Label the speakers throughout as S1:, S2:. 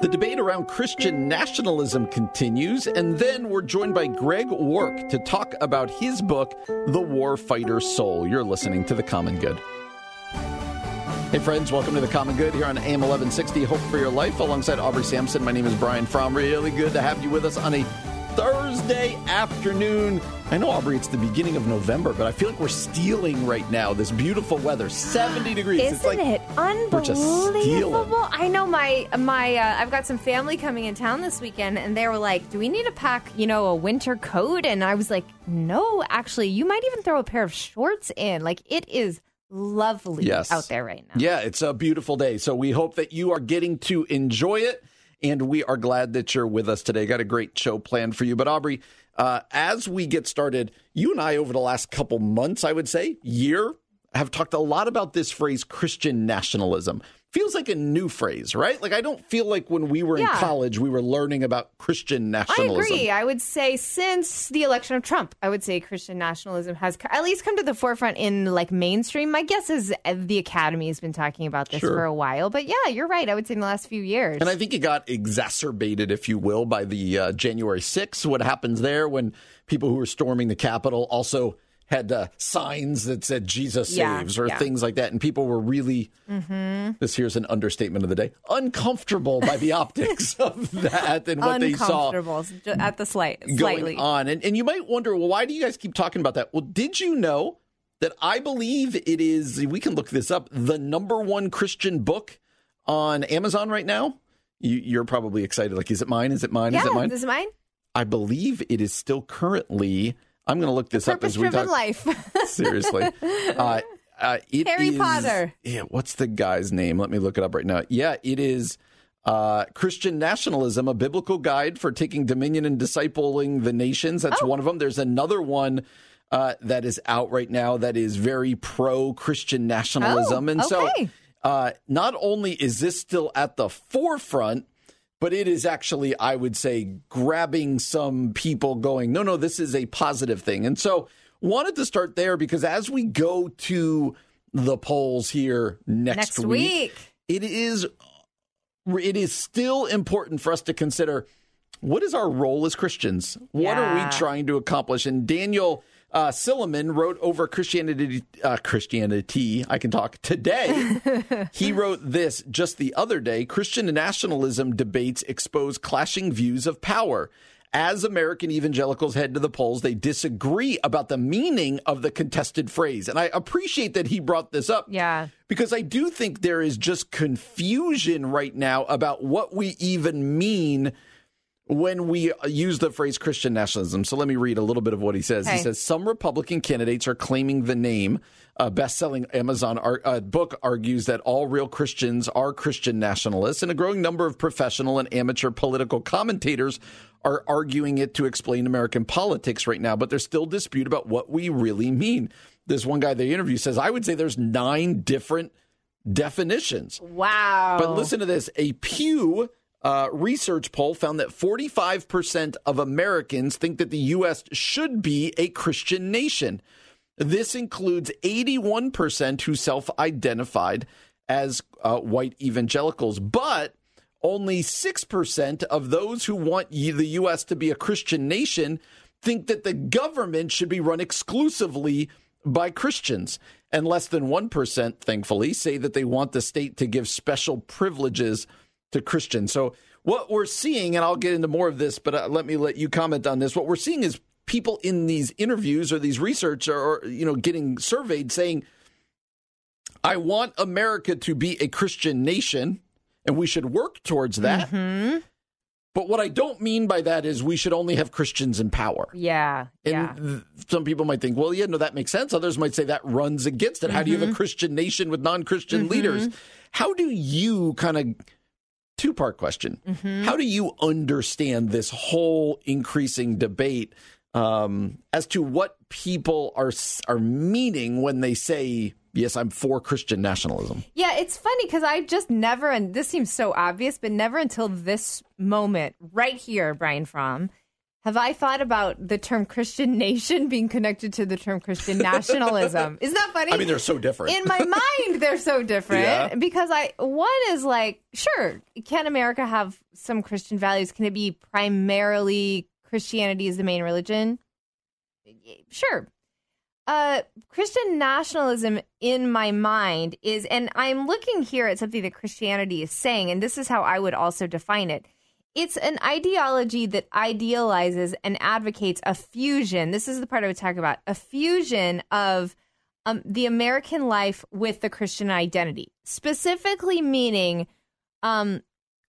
S1: The debate around Christian nationalism continues, and then we're joined by Greg Wark to talk about his book, The Warfighter Soul. You're listening to The Common Good. Hey, friends, welcome to The Common Good here on AM 1160, Hope for Your Life, alongside Aubrey Sampson. My name is Brian Fromm. Really good to have you with us on a Thursday afternoon. I know, Aubrey, it's the beginning of November, but I feel like we're stealing right now this beautiful weather. 70 degrees.
S2: Isn't
S1: it's like
S2: it
S1: we're just stealing.
S2: unbelievable? I know my my uh, I've got some family coming in town this weekend, and they were like, "Do we need to pack, you know, a winter coat?" And I was like, "No, actually, you might even throw a pair of shorts in. Like it is lovely
S1: Yes.
S2: out there right now."
S1: Yeah, it's a beautiful day. So we hope that you are getting to enjoy it. And we are glad that you're with us today. Got a great show planned for you. But Aubrey, uh, as we get started, you and I, over the last couple months, I would say, year, have talked a lot about this phrase Christian nationalism. Feels like a new phrase, right? Like I don't feel like when we were in college, we were learning about Christian nationalism.
S2: I agree. I would say since the election of Trump, I would say Christian nationalism has at least come to the forefront in like mainstream. My guess is uh, the Academy has been talking about this
S1: Sure.
S2: for a while, but yeah, you're right. I would say in the last few years.
S1: And I think it got exacerbated, if you will, by the uh, January 6th. What happens there when people who were storming the Capitol also had uh, signs that said Jesus
S2: Yeah,
S1: saves or
S2: yeah.
S1: things like that. And people were really, this here's an understatement of the day, uncomfortable by the optics of that and what they saw
S2: uncomfortable at the slight,
S1: going
S2: slightly.
S1: on. And, and you might wonder, well, why do you guys keep talking about that? Well, did you know that I believe it is, we can look this up, the number one Christian book on Amazon right now? You, you're probably excited. Like, is it mine? Is it mine?
S2: yeah,
S1: is it mine?
S2: Is it mine.
S1: I believe it is still currently. I'm going to look this up as we
S2: Purpose-driven
S1: talk.
S2: life.
S1: Seriously, uh, uh,
S2: Harry
S1: is-
S2: Potter.
S1: Yeah, what's the guy's name? Let me look it up right now. Yeah, it is uh, Christian Nationalism: A Biblical Guide for Taking Dominion and Discipling the Nations. That's
S2: Oh.
S1: one of them. There's another one. Uh, that is out right now that is very pro Christian nationalism.
S2: Oh,
S1: and so
S2: okay.
S1: uh, not only is this still at the forefront, but it is actually, I would say, grabbing some people going, no, no, this is a positive thing. And so wanted to start there because as we go to the polls here next,
S2: Next week.
S1: it is it is still important for us to consider what is our role as Christians? What are we trying to accomplish? And Daniel uh, Silliman wrote over Christianity. Uh, Christianity, I can talk today. he wrote this just the other day. Christian nationalism debates expose clashing views of power. As American evangelicals head to the polls, they disagree about the meaning of the contested phrase. And I appreciate that he brought this up
S2: Yeah.
S1: because I do think there is just confusion right now about what we even mean when we use the phrase Christian nationalism. So let me read a little bit of what he says. He says some Republican candidates are claiming the name. A best-selling Amazon ar- uh, book argues that all real Christians are Christian nationalists, and a growing number of professional and amateur political commentators are arguing it to explain American politics right now. But there's still dispute about what we really mean. This one guy they interview says, "I would say there's nine different definitions."
S2: Wow.
S1: But listen to this: a Pew uh, research poll found that 45% of Americans think that the U.S. should be a Christian nation. This includes 81% who self identified as uh, white evangelicals, but only 6% of those who want the U.S. to be a Christian nation think that the government should be run exclusively by Christians. And less than 1%, thankfully, say that they want the state to give special privileges to Christian. So, what we're seeing, and I'll get into more of this, but uh, let me let you comment on this. What we're seeing is people in these interviews or these research or, or you know getting surveyed saying, "I want America to be a Christian nation, and we should work towards that."
S2: hmm
S1: But what I don't mean by that is we should only have Christians in power.
S2: Yeah.
S1: And
S2: yeah.
S1: th- some people might think, well, yeah, no, that makes sense. Others might say that runs against it. How do you have a Christian nation with non Christian leaders? How do you kind of Two part question.
S2: Mm-hmm.
S1: How do you understand this whole increasing debate um, as to what people are are meaning when they say, "Yes, I'm for Christian nationalism"?
S2: Yeah, it's funny because I just never, and this seems so obvious, but never until this moment right here, Brian Fromm, have I thought about the term Christian nation being connected to the term Christian nationalism. Isn't that funny?
S1: I mean, they're so different.
S2: In my mind, they're so different
S1: Yeah.
S2: because I one is like, sure, can America have some Christian values? Can it be primarily Christianity is the main religion? Sure. Uh, Christian nationalism in my mind is, and I'm looking here at something that Christianity is saying, and this is how I would also define it. It's an ideology that idealizes and advocates a fusion. This is the part I would talk about a fusion of um, the American life with the Christian identity, specifically meaning, um,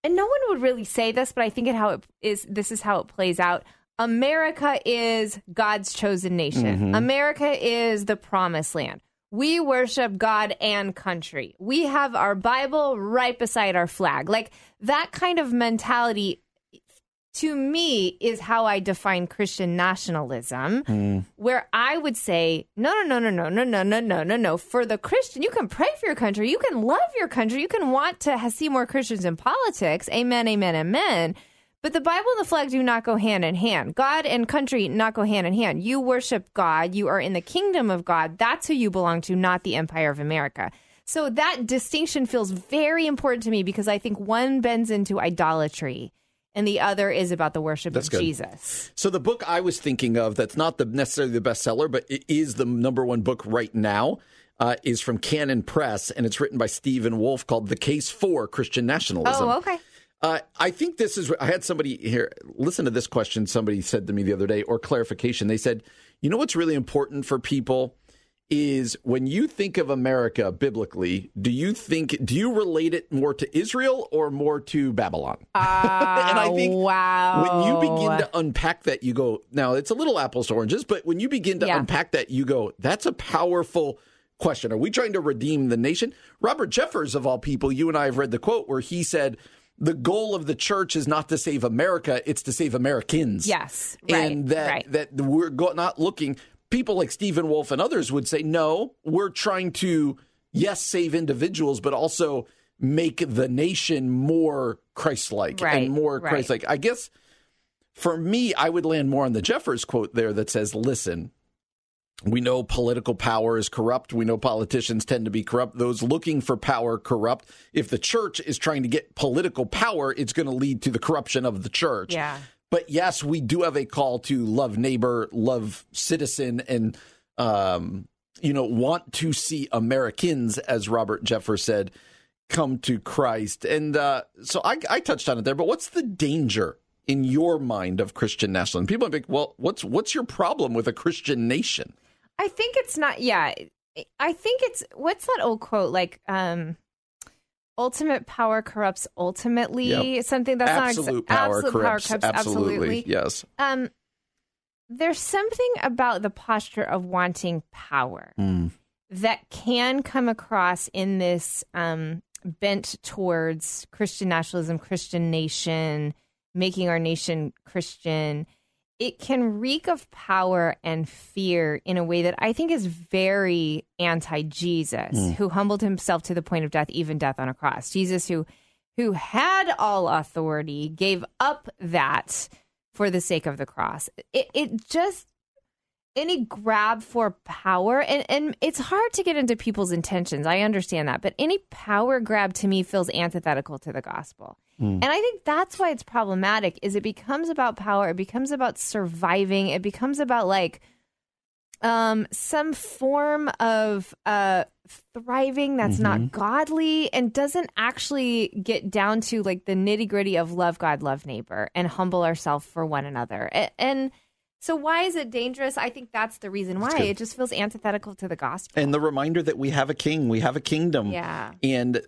S2: and no one would really say this, but I think it how it is. This is how it plays out. America is God's chosen nation. America is the promised land. We worship God and country. We have our Bible right beside our flag. Like that kind of mentality to me is how I define Christian nationalism, where I would say, no, no, no, no, no, no, no, no, no, no, no. For the Christian, you can pray for your country, you can love your country, you can want to see more Christians in politics. Amen, amen, amen. But the Bible and the flag do not go hand in hand. God and country not go hand in hand. You worship God. You are in the kingdom of God. That's who you belong to, not the empire of America. So that distinction feels very important to me because I think one bends into idolatry and the other is about the worship
S1: That's
S2: of
S1: good.
S2: Jesus.
S1: So the book I was thinking of that's not the necessarily the bestseller, but it is the number one book right now. Uh, is from Canon Press, and it's written by Stephen Wolfe called "The Case for Christian Nationalism."
S2: Oh, okay.
S1: Uh, I think this is. I had somebody here listen to this question. Somebody said to me the other day, or clarification. They said, "You know what's really important for people is when you think of America biblically. Do you think? Do you relate it more to Israel or more to Babylon?" and I think
S2: wow.
S1: when you begin to unpack that, you go, now it's a little apples to oranges, but when you begin to
S2: Yeah.
S1: unpack that, you go, that's a powerful question. Are we trying to redeem the nation? Robert Jeffress, of all people, you and I have read the quote where he said, the goal of the church is not to save America, it's to save Americans.
S2: Yes, right,
S1: And that,
S2: right.
S1: that we're go- not looking, people like Stephen Wolfe and others would say, no, we're trying to, yes, save individuals, but also make the nation more Christ like
S2: Right,
S1: and more. Christ like. I guess for me, I would land more on the Jeffress quote there that says, listen, we know political power is corrupt. We know politicians tend to be corrupt. Those looking for power corrupt. If the church is trying to get political power, it's going to lead to the corruption of the church.
S2: Yeah.
S1: But yes, we do have a call to love neighbor, love citizen, and um, you know want to see Americans, as Robert Jeffress said, come to Christ. And uh, so I, I touched on it there. But what's the danger in your mind of Christian nationalism? People like, well, what's what's your problem with a Christian nation?
S2: I think it's not. Yeah, I think it's what's that old quote like? um Ultimate power corrupts ultimately.
S1: Yep.
S2: Something that's
S1: absolute
S2: not ex-
S1: power
S2: absolute
S1: corrupts.
S2: power corrupts
S1: absolutely. Yes.
S2: Um, there's something about the posture of wanting power
S1: Mm.
S2: that can come across in this um, bent towards Christian nationalism, Christian nation, making our nation Christian. It can reek of power and fear in a way that I think is very anti Jesus, hmm. who humbled himself to the point of death, even death on a cross. Jesus, who who had all authority, gave up that for the sake of the cross. It, it just any grab for power and and it's hard to get into people's intentions. I understand that. But any power grab to me feels antithetical to the gospel. And i think that's why it's problematic is it becomes about power it becomes about surviving it becomes about like um some form of uh thriving that's not godly and doesn't actually get down to like the nitty gritty of love god love neighbor and humble ourselves for one another. A- and so why is it dangerous? I think that's the reason why. It just feels antithetical to the gospel.
S1: And the reminder that we have a king, we have a kingdom.
S2: Yeah.
S1: And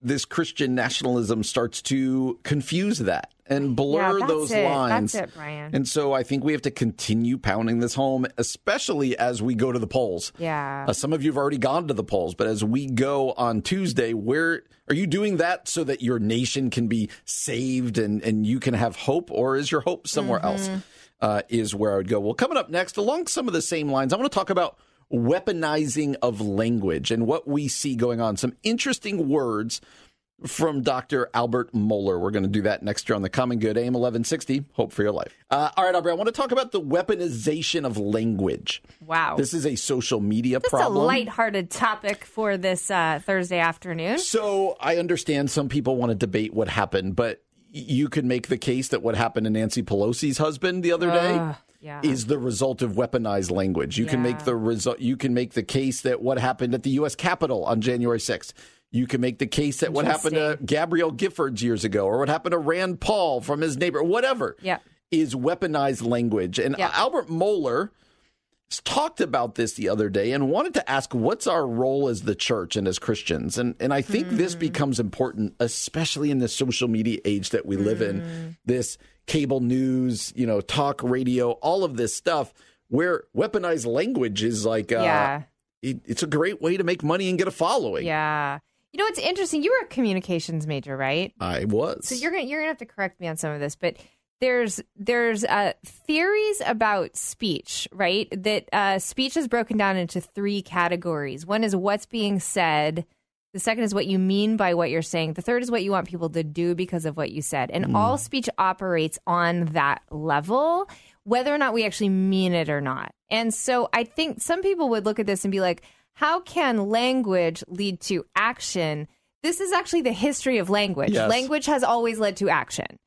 S1: this Christian nationalism starts to confuse that. and blur
S2: Yeah,
S1: those
S2: it.
S1: lines.
S2: That's it, Brian.
S1: And so I think we have to continue pounding this home, especially as we go to the polls.
S2: Yeah.
S1: Uh, some of you have already gone to the polls, but as we go on Tuesday, where are you doing that so that your nation can be saved and, and you can have hope, or is your hope somewhere else? Uh, is where I would go. Well, coming up next, along some of the same lines, I want to talk about weaponizing of language and what we see going on. Some interesting words from Dr. Albert Mohler. We're going to do that next year on the Common Good AM 1160. Hope for your life. Uh, all right, Aubrey, I want to talk about the weaponization of language.
S2: Wow.
S1: This is a social media
S2: That's
S1: problem.
S2: a lighthearted topic for this uh, Thursday afternoon.
S1: So I understand some people want to debate what happened, but you could make the case that what happened to Nancy Pelosi's husband the other day
S2: Ugh, yeah.
S1: is the result of weaponized language. You can make the result. You can make the case that what happened at the U.S. Capitol on January 6th. You can make the case that what happened to Gabrielle Giffords years ago, or what happened to Rand Paul from his neighbor, whatever,
S2: Yeah.
S1: is weaponized language. And
S2: Yeah.
S1: Albert Mohler talked about this the other day and wanted to ask what's our role as the church and as Christians. And and I think this becomes important, especially in the social media age that we live in. This cable news, you know, talk radio, all of this stuff where weaponized language is like uh,
S2: yeah.
S1: it, it's a great way to make money and get a following.
S2: Yeah. You know, it's interesting. You were a communications major, right?
S1: I was.
S2: So you're gonna you're gonna have to correct me on some of this, but there's there's uh, theories about speech, right? That uh, speech is broken down into three categories. One is what's being said. The second is what you mean by what you're saying. The third is what you want people to do because of what you said. And all speech operates on that level, whether or not we actually mean it or not. And so I think some people would look at this and be like, how can language lead to action? This is actually the history of language.
S1: Yes.
S2: Language has always led to action.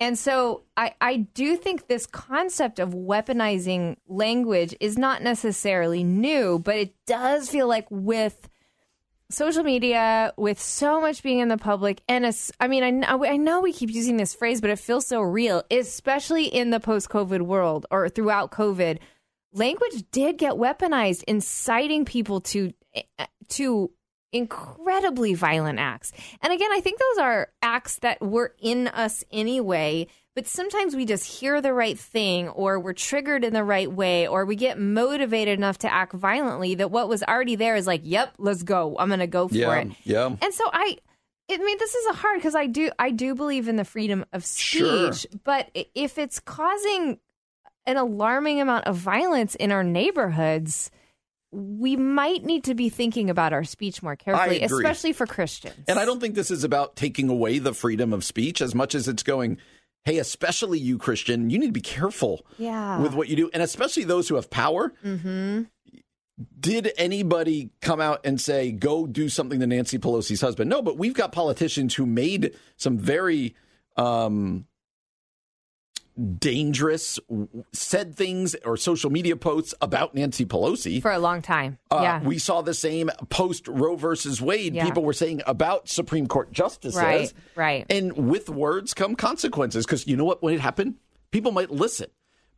S2: And so I, I do think this concept of weaponizing language is not necessarily new, but it does feel like with social media, with so much being in the public, and it's, I mean, I, I know we keep using this phrase, but it feels so real, especially in the post COVID world or throughout COVID. Language did get weaponized, inciting people to eh, to incredibly violent acts. And again, I think those are acts that were in us anyway, but sometimes we just hear the right thing or we're triggered in the right way or we get motivated enough to act violently that what was already there is like, "Yep, let's go. I'm going to go for
S1: yeah,
S2: it."
S1: yeah.
S2: And so I I mean this is a hard because I do I do believe in the freedom of speech,
S1: Sure.
S2: but if it's causing an alarming amount of violence in our neighborhoods, we might need to be thinking about our speech more carefully, especially for Christians.
S1: And I don't think this is about taking away the freedom of speech as much as it's going, hey, especially you, Christian, you need to be careful
S2: Yeah.
S1: with what you do. And especially those who have power.
S2: Mm-hmm.
S1: Did anybody come out and say, go do something to Nancy Pelosi's husband? No, but we've got politicians who made some very um, dangerous, said things or social media posts about Nancy Pelosi.
S2: for a long time.
S1: Uh,
S2: yeah.
S1: We saw the same post Roe versus Wade.
S2: Yeah.
S1: People were saying about Supreme Court justices.
S2: Right, right.
S1: And with words come consequences. Because you know what? When it happened, people might listen.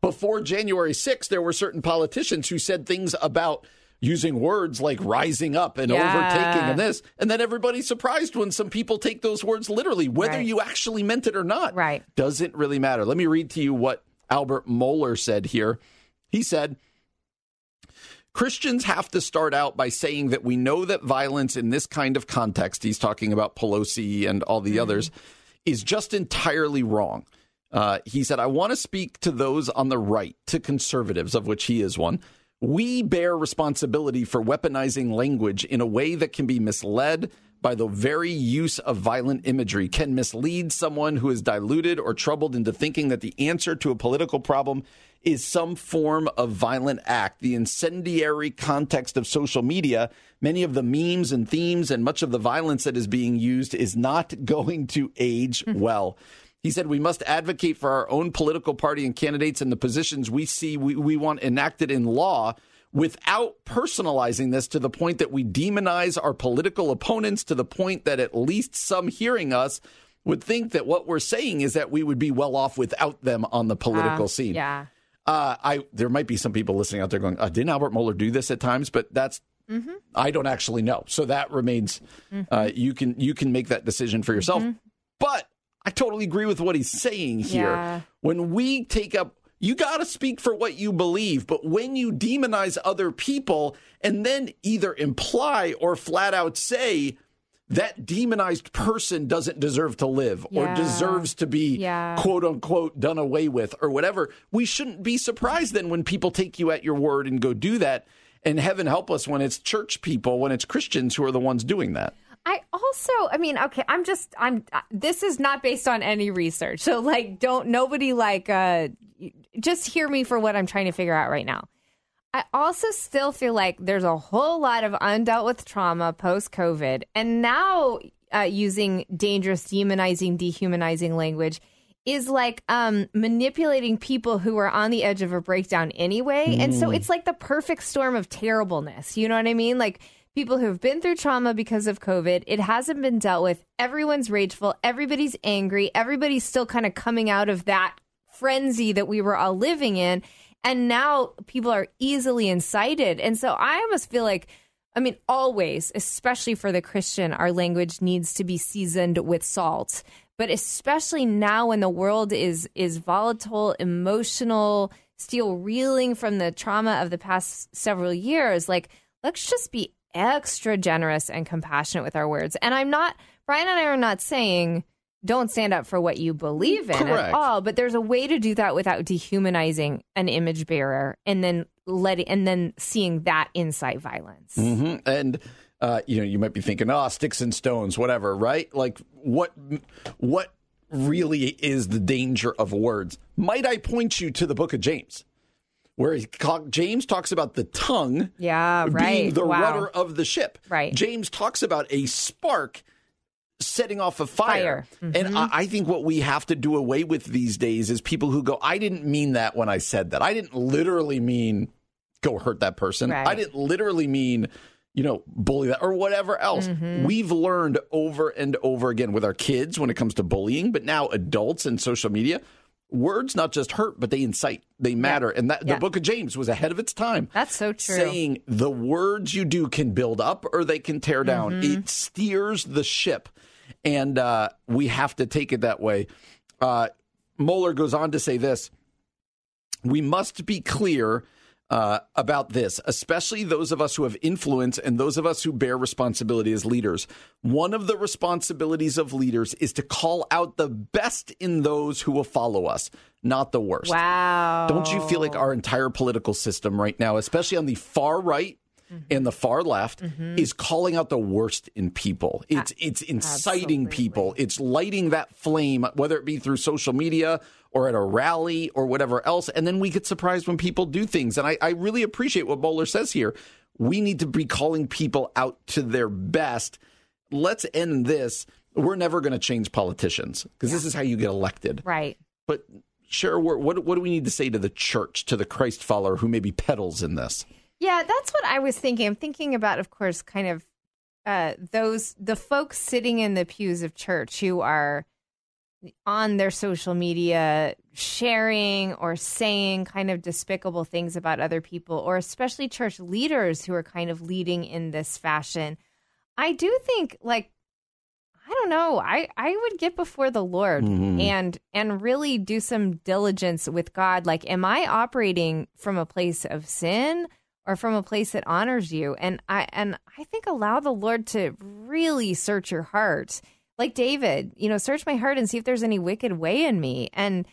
S1: Before January 6th, there were certain politicians who said things about using words like rising up and
S2: Yeah.
S1: overtaking and this. And then everybody's surprised when some people take those words literally, whether
S2: Right.
S1: you actually meant it or not.
S2: Right.
S1: Doesn't really matter. Let me read to you what Albert Mohler said here. He said, Christians have to start out by saying that we know that violence in this kind of context, he's talking about Pelosi and all the others, is just entirely wrong. Uh, he said, I want to speak to those on the right, to conservatives, of which he is one. We bear responsibility for weaponizing language in a way that can be misled by the very use of violent imagery, can mislead someone who is diluted or troubled into thinking that the answer to a political problem is some form of violent act. The incendiary context of social media, many of the memes and themes, and much of the violence that is being used is not going to age mm-hmm. well. He said, We must advocate for our own political party and candidates and the positions we see we, we want enacted in law without personalizing this to the point that we demonize our political opponents to the point that at least some hearing us would think that what we're saying is that we would be well off without them on the political
S2: Uh,
S1: scene.
S2: Yeah.
S1: Uh, I there might be some people listening out there going, uh, "Didn't Albert Mohler do this at times?" But that's I don't actually know. So that remains. Uh, you can you can make that decision for yourself. But I totally agree with what he's saying here.
S2: Yeah.
S1: When we take up, you got to speak for what you believe, but when you demonize other people and then either imply or flat out say, that demonized person doesn't deserve to live or deserves to be
S2: Yeah.
S1: quote unquote done away with or whatever. We shouldn't be surprised then when people take you at your word and go do that. And heaven help us when it's church people, when it's Christians who are the ones doing that.
S2: I also, I mean, okay, I'm just, I'm, uh, this is not based on any research. So, like, don't, nobody, like, uh, just hear me for what I'm trying to figure out right now. I also still feel like there's a whole lot of undealt with trauma post COVID. And now uh, using dangerous, demonizing, dehumanizing language is like um, manipulating people who are on the edge of a breakdown anyway. And so it's like the perfect storm of terribleness. You know what I mean? Like people who have been through trauma because of COVID, it hasn't been dealt with. Everyone's rageful, everybody's angry, everybody's still kind of coming out of that frenzy that we were all living in. And now people are easily incited. And so I almost feel like, I mean, always, especially for the Christian, our language needs to be seasoned with salt. But especially now when the world is is volatile, emotional, still reeling from the trauma of the past several years, like let's just be extra generous and compassionate with our words. And I'm not Brian and I are not saying don't stand up for what you believe in
S1: Correct.
S2: at all, but there's a way to do that without dehumanizing an image bearer and then letting and then seeing that incite violence.
S1: hmm And uh, you know, you might be thinking, "Oh, sticks and stones, whatever." Right? Like, what? What really is the danger of words? Might I point you to the Book of James, where he, James talks about the tongue,
S2: Yeah,
S1: being
S2: right.
S1: the
S2: Wow.
S1: rudder of the ship.
S2: Right.
S1: James talks about a spark setting off a fire.
S2: Fire.
S1: And I, I think what we have to do away with these days is people who go, I didn't mean that when I said that. I didn't literally mean go hurt that person.
S2: Right.
S1: I didn't literally mean, you know, bully that or whatever else.
S2: Mm-hmm.
S1: We've learned over and over again with our kids when it comes to bullying, but now adults and social media. Words not just hurt, but they incite. They matter. And that
S2: Yeah.
S1: the book of James was ahead of its time
S2: That's so true.
S1: saying the words you do can build up or they can tear down.
S2: Mm-hmm.
S1: It steers the ship, and uh, we have to take it that way. Uh, Mohler goes on to say this we must be clear. Uh, about this, especially those of us who have influence and those of us who bear responsibility as leaders. One of the responsibilities of leaders is to call out the best in those who will follow us, not the worst.
S2: Wow.
S1: Don't you feel like our entire political system right now, especially on the far right and the far left, is calling out the worst in people? It's it's inciting people. It's lighting that flame, whether it be through social media or at a rally or whatever else. And then we get surprised when people do things. And I, I really appreciate what Mohler says here. We need to be calling people out to their best. Let's end this. We're never going to change politicians because this is how you get elected.
S2: Right.
S1: But what, what what do we need to say to the church, to the Christ follower who maybe peddles in this?
S2: Yeah, that's what I was thinking. I'm thinking about, of course, kind of uh, those the folks sitting in the pews of church who are on their social media sharing or saying kind of despicable things about other people, or especially church leaders who are kind of leading in this fashion. I do think, like, I don't know. I I would get before the Lord mm-hmm. and and really do some diligence with God. Like, am I operating from a place of sin or from a place that honors you? And I and I think allow the Lord to really search your heart, like David. You know, search my heart and see if there's any wicked way in me, and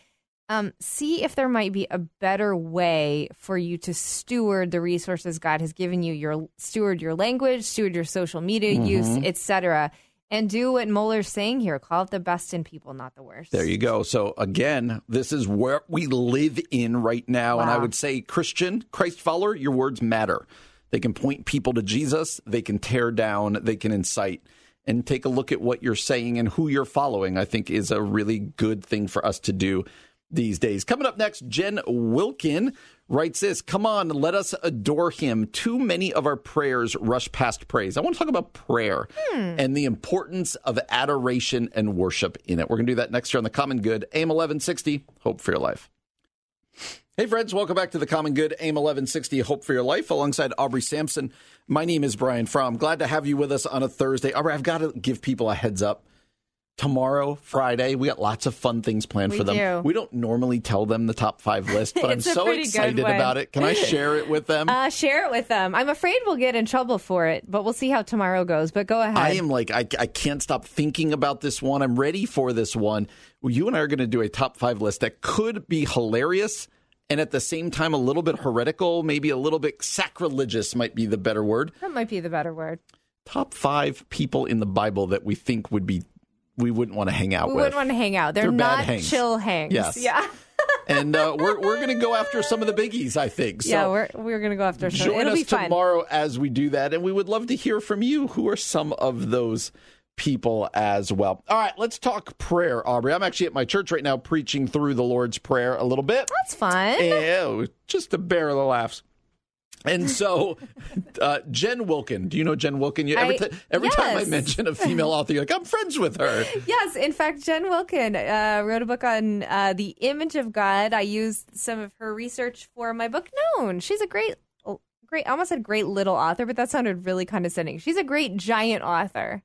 S2: um, see if there might be a better way for you to steward the resources God has given you. Your steward your language, steward your social media use, etc. And do what Mohler's saying here: call it the best in people, not the worst.
S1: There you go. So again, this is where we live in right now, and I would say, Christian, Christ follower, your words matter. They can point people to Jesus. They can tear down. They can incite. And take a look at what you're saying and who you're following. I think is a really good thing for us to do these days. Coming up next, Jen Wilkin writes this Come on, let us adore him. Too many of our prayers rush past praise. I want to talk about prayer hmm. and the importance of adoration and worship in it. We're going to do that next year on The Common Good, AM 1160. Hope for your life. Hey, friends, welcome back to The Common Good, AM 1160, Hope for Your Life, alongside Aubrey Sampson. My name is Brian Fromm. Glad to have you with us on a Thursday. Aubrey, I've got to give people a heads up. tomorrow, Friday. We got lots of fun things planned
S2: We
S1: for them.
S2: do.
S1: We don't normally tell them the top five list, but I'm so excited about it. Can I share it with them?
S2: Uh, share it with them. I'm afraid we'll get in trouble for it, but we'll see how tomorrow goes. But go ahead.
S1: I am like, I, I can't stop thinking about this one. I'm ready for this one. You and I are going to do a top five list that could be hilarious and at the same time a little bit heretical, maybe a little bit sacrilegious might be the better word.
S2: that might be the better word.
S1: Top five people in the Bible that we think would be, we wouldn't want to hang out with.
S2: We
S1: with.
S2: wouldn't want to hang out. They're,
S1: They're
S2: not
S1: hangs.
S2: chill hangs.
S1: Yes.
S2: Yeah.
S1: and uh, we're, we're going to go after some of the biggies, I think. So
S2: yeah, we're we're gonna go after some.
S1: Join
S2: It'll
S1: us tomorrow as we do that, and we would love to hear from you. Who are some of those people as well? All right, let's talk prayer, Aubrey. I'm actually at my church right now preaching through the Lord's Prayer a little bit.
S2: That's fun.
S1: Ew, just a bear of the laughs. And so, uh, Jen Wilkin. Do you know Jen Wilkin? You, every every time I mention a female author, you're like, I'm friends with her.
S2: Yes, in fact, Jen Wilkin uh, wrote a book on uh, the image of God. I used some of her research for my book, Known. She's a great, great, I almost said great little author, but that sounded really condescending. She's a great giant author,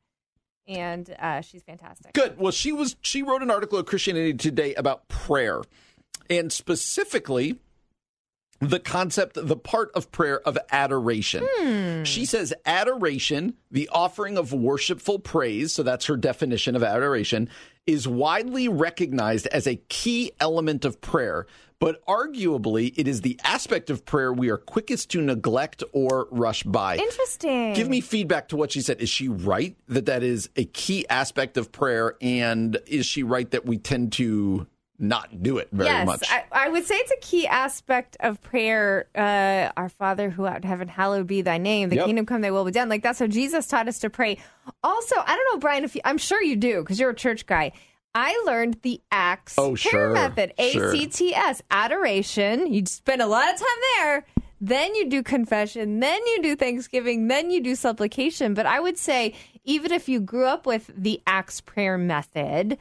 S2: and uh, she's fantastic.
S1: Good. Well, she was she wrote an article at Christianity Today about prayer, and specifically the concept, the part of prayer of adoration. She says adoration, the offering of worshipful praise, so that's her definition of adoration, is widely recognized as a key element of prayer. But arguably, it is the aspect of prayer we are quickest to neglect or rush by.
S2: Interesting.
S1: Give me feedback to what she said. Is she right that that is a key aspect of prayer? And is she right that we tend to not do it very
S2: yes,
S1: much?
S2: I, I would say it's a key aspect of prayer. Uh, Our Father who art in heaven, hallowed be thy name. The
S1: Yep.
S2: kingdom come, thy will be done. Like that's how Jesus taught us to pray. Also, I don't know, Brian, if you, I'm sure you do because you're a church guy. I learned the ACTS
S1: Oh,
S2: prayer
S1: sure,
S2: method, ACTS,
S1: sure.
S2: C T S, adoration. You spend a lot of time there. Then you do confession, then you do thanksgiving, then you do supplication. But I would say, even if you grew up with the ACTS prayer method,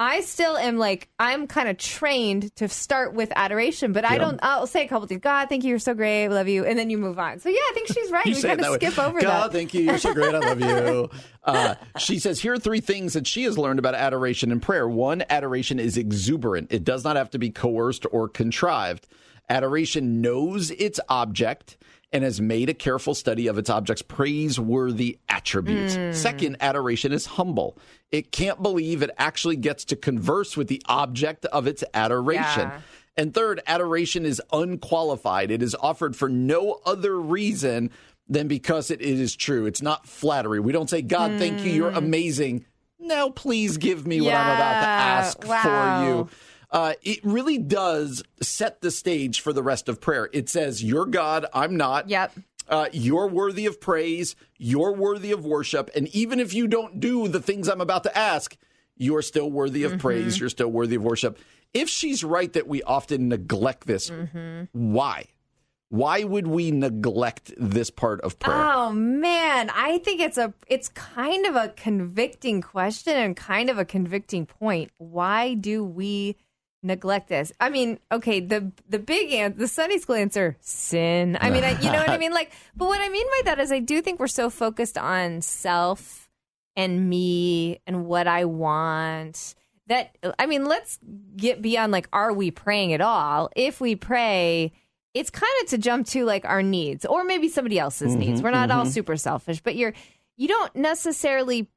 S2: I still am like I'm kind of trained to start with adoration, but I don't. I'll say a couple of things. God, thank you, you're so great, I love you, and then you move on. So yeah, I think she's right.
S1: You
S2: we kind of
S1: that way.
S2: skip over
S1: God,
S2: that.
S1: thank you. You're so great. I love you. Uh, she says here are three things that she has learned about adoration and prayer. One, adoration is exuberant. It does not have to be coerced or contrived. Adoration knows its object and has made a careful study of its object's praiseworthy attributes.
S2: Hmm.
S1: Second, adoration is humble. It can't believe it actually gets to converse with the object of its adoration.
S2: Yeah.
S1: And third, adoration is unqualified. It is offered for no other reason than because it, is true. It's not flattery. We don't say, God, thank you, you're amazing. Now, please give me what I'm about to ask
S2: Wow.
S1: for you. Uh, it really does set the stage for the rest of prayer. It says, You're God, I'm not.
S2: Yep.
S1: Uh, you're worthy of praise. You're worthy of worship. And even if you don't do the things I'm about to ask, you're still worthy of praise. You're still worthy of worship. If she's right that we often neglect this, why? Why would we neglect this part of prayer?
S2: Oh man, I think it's a it's kind of a convicting question and kind of a convicting point. Why do we neglect this? I mean, okay, the the big answer, the Sunday school answer, sin. I mean, I, you know what I mean? Like, but what I mean by that is, I do think we're so focused on self and me and what I want that I mean, let's get beyond like, are we praying at all? If we pray, it's kind of to jump to like our needs or maybe somebody else's needs. Mm-hmm, we're not all mm-hmm. super selfish, but you're you don't necessarily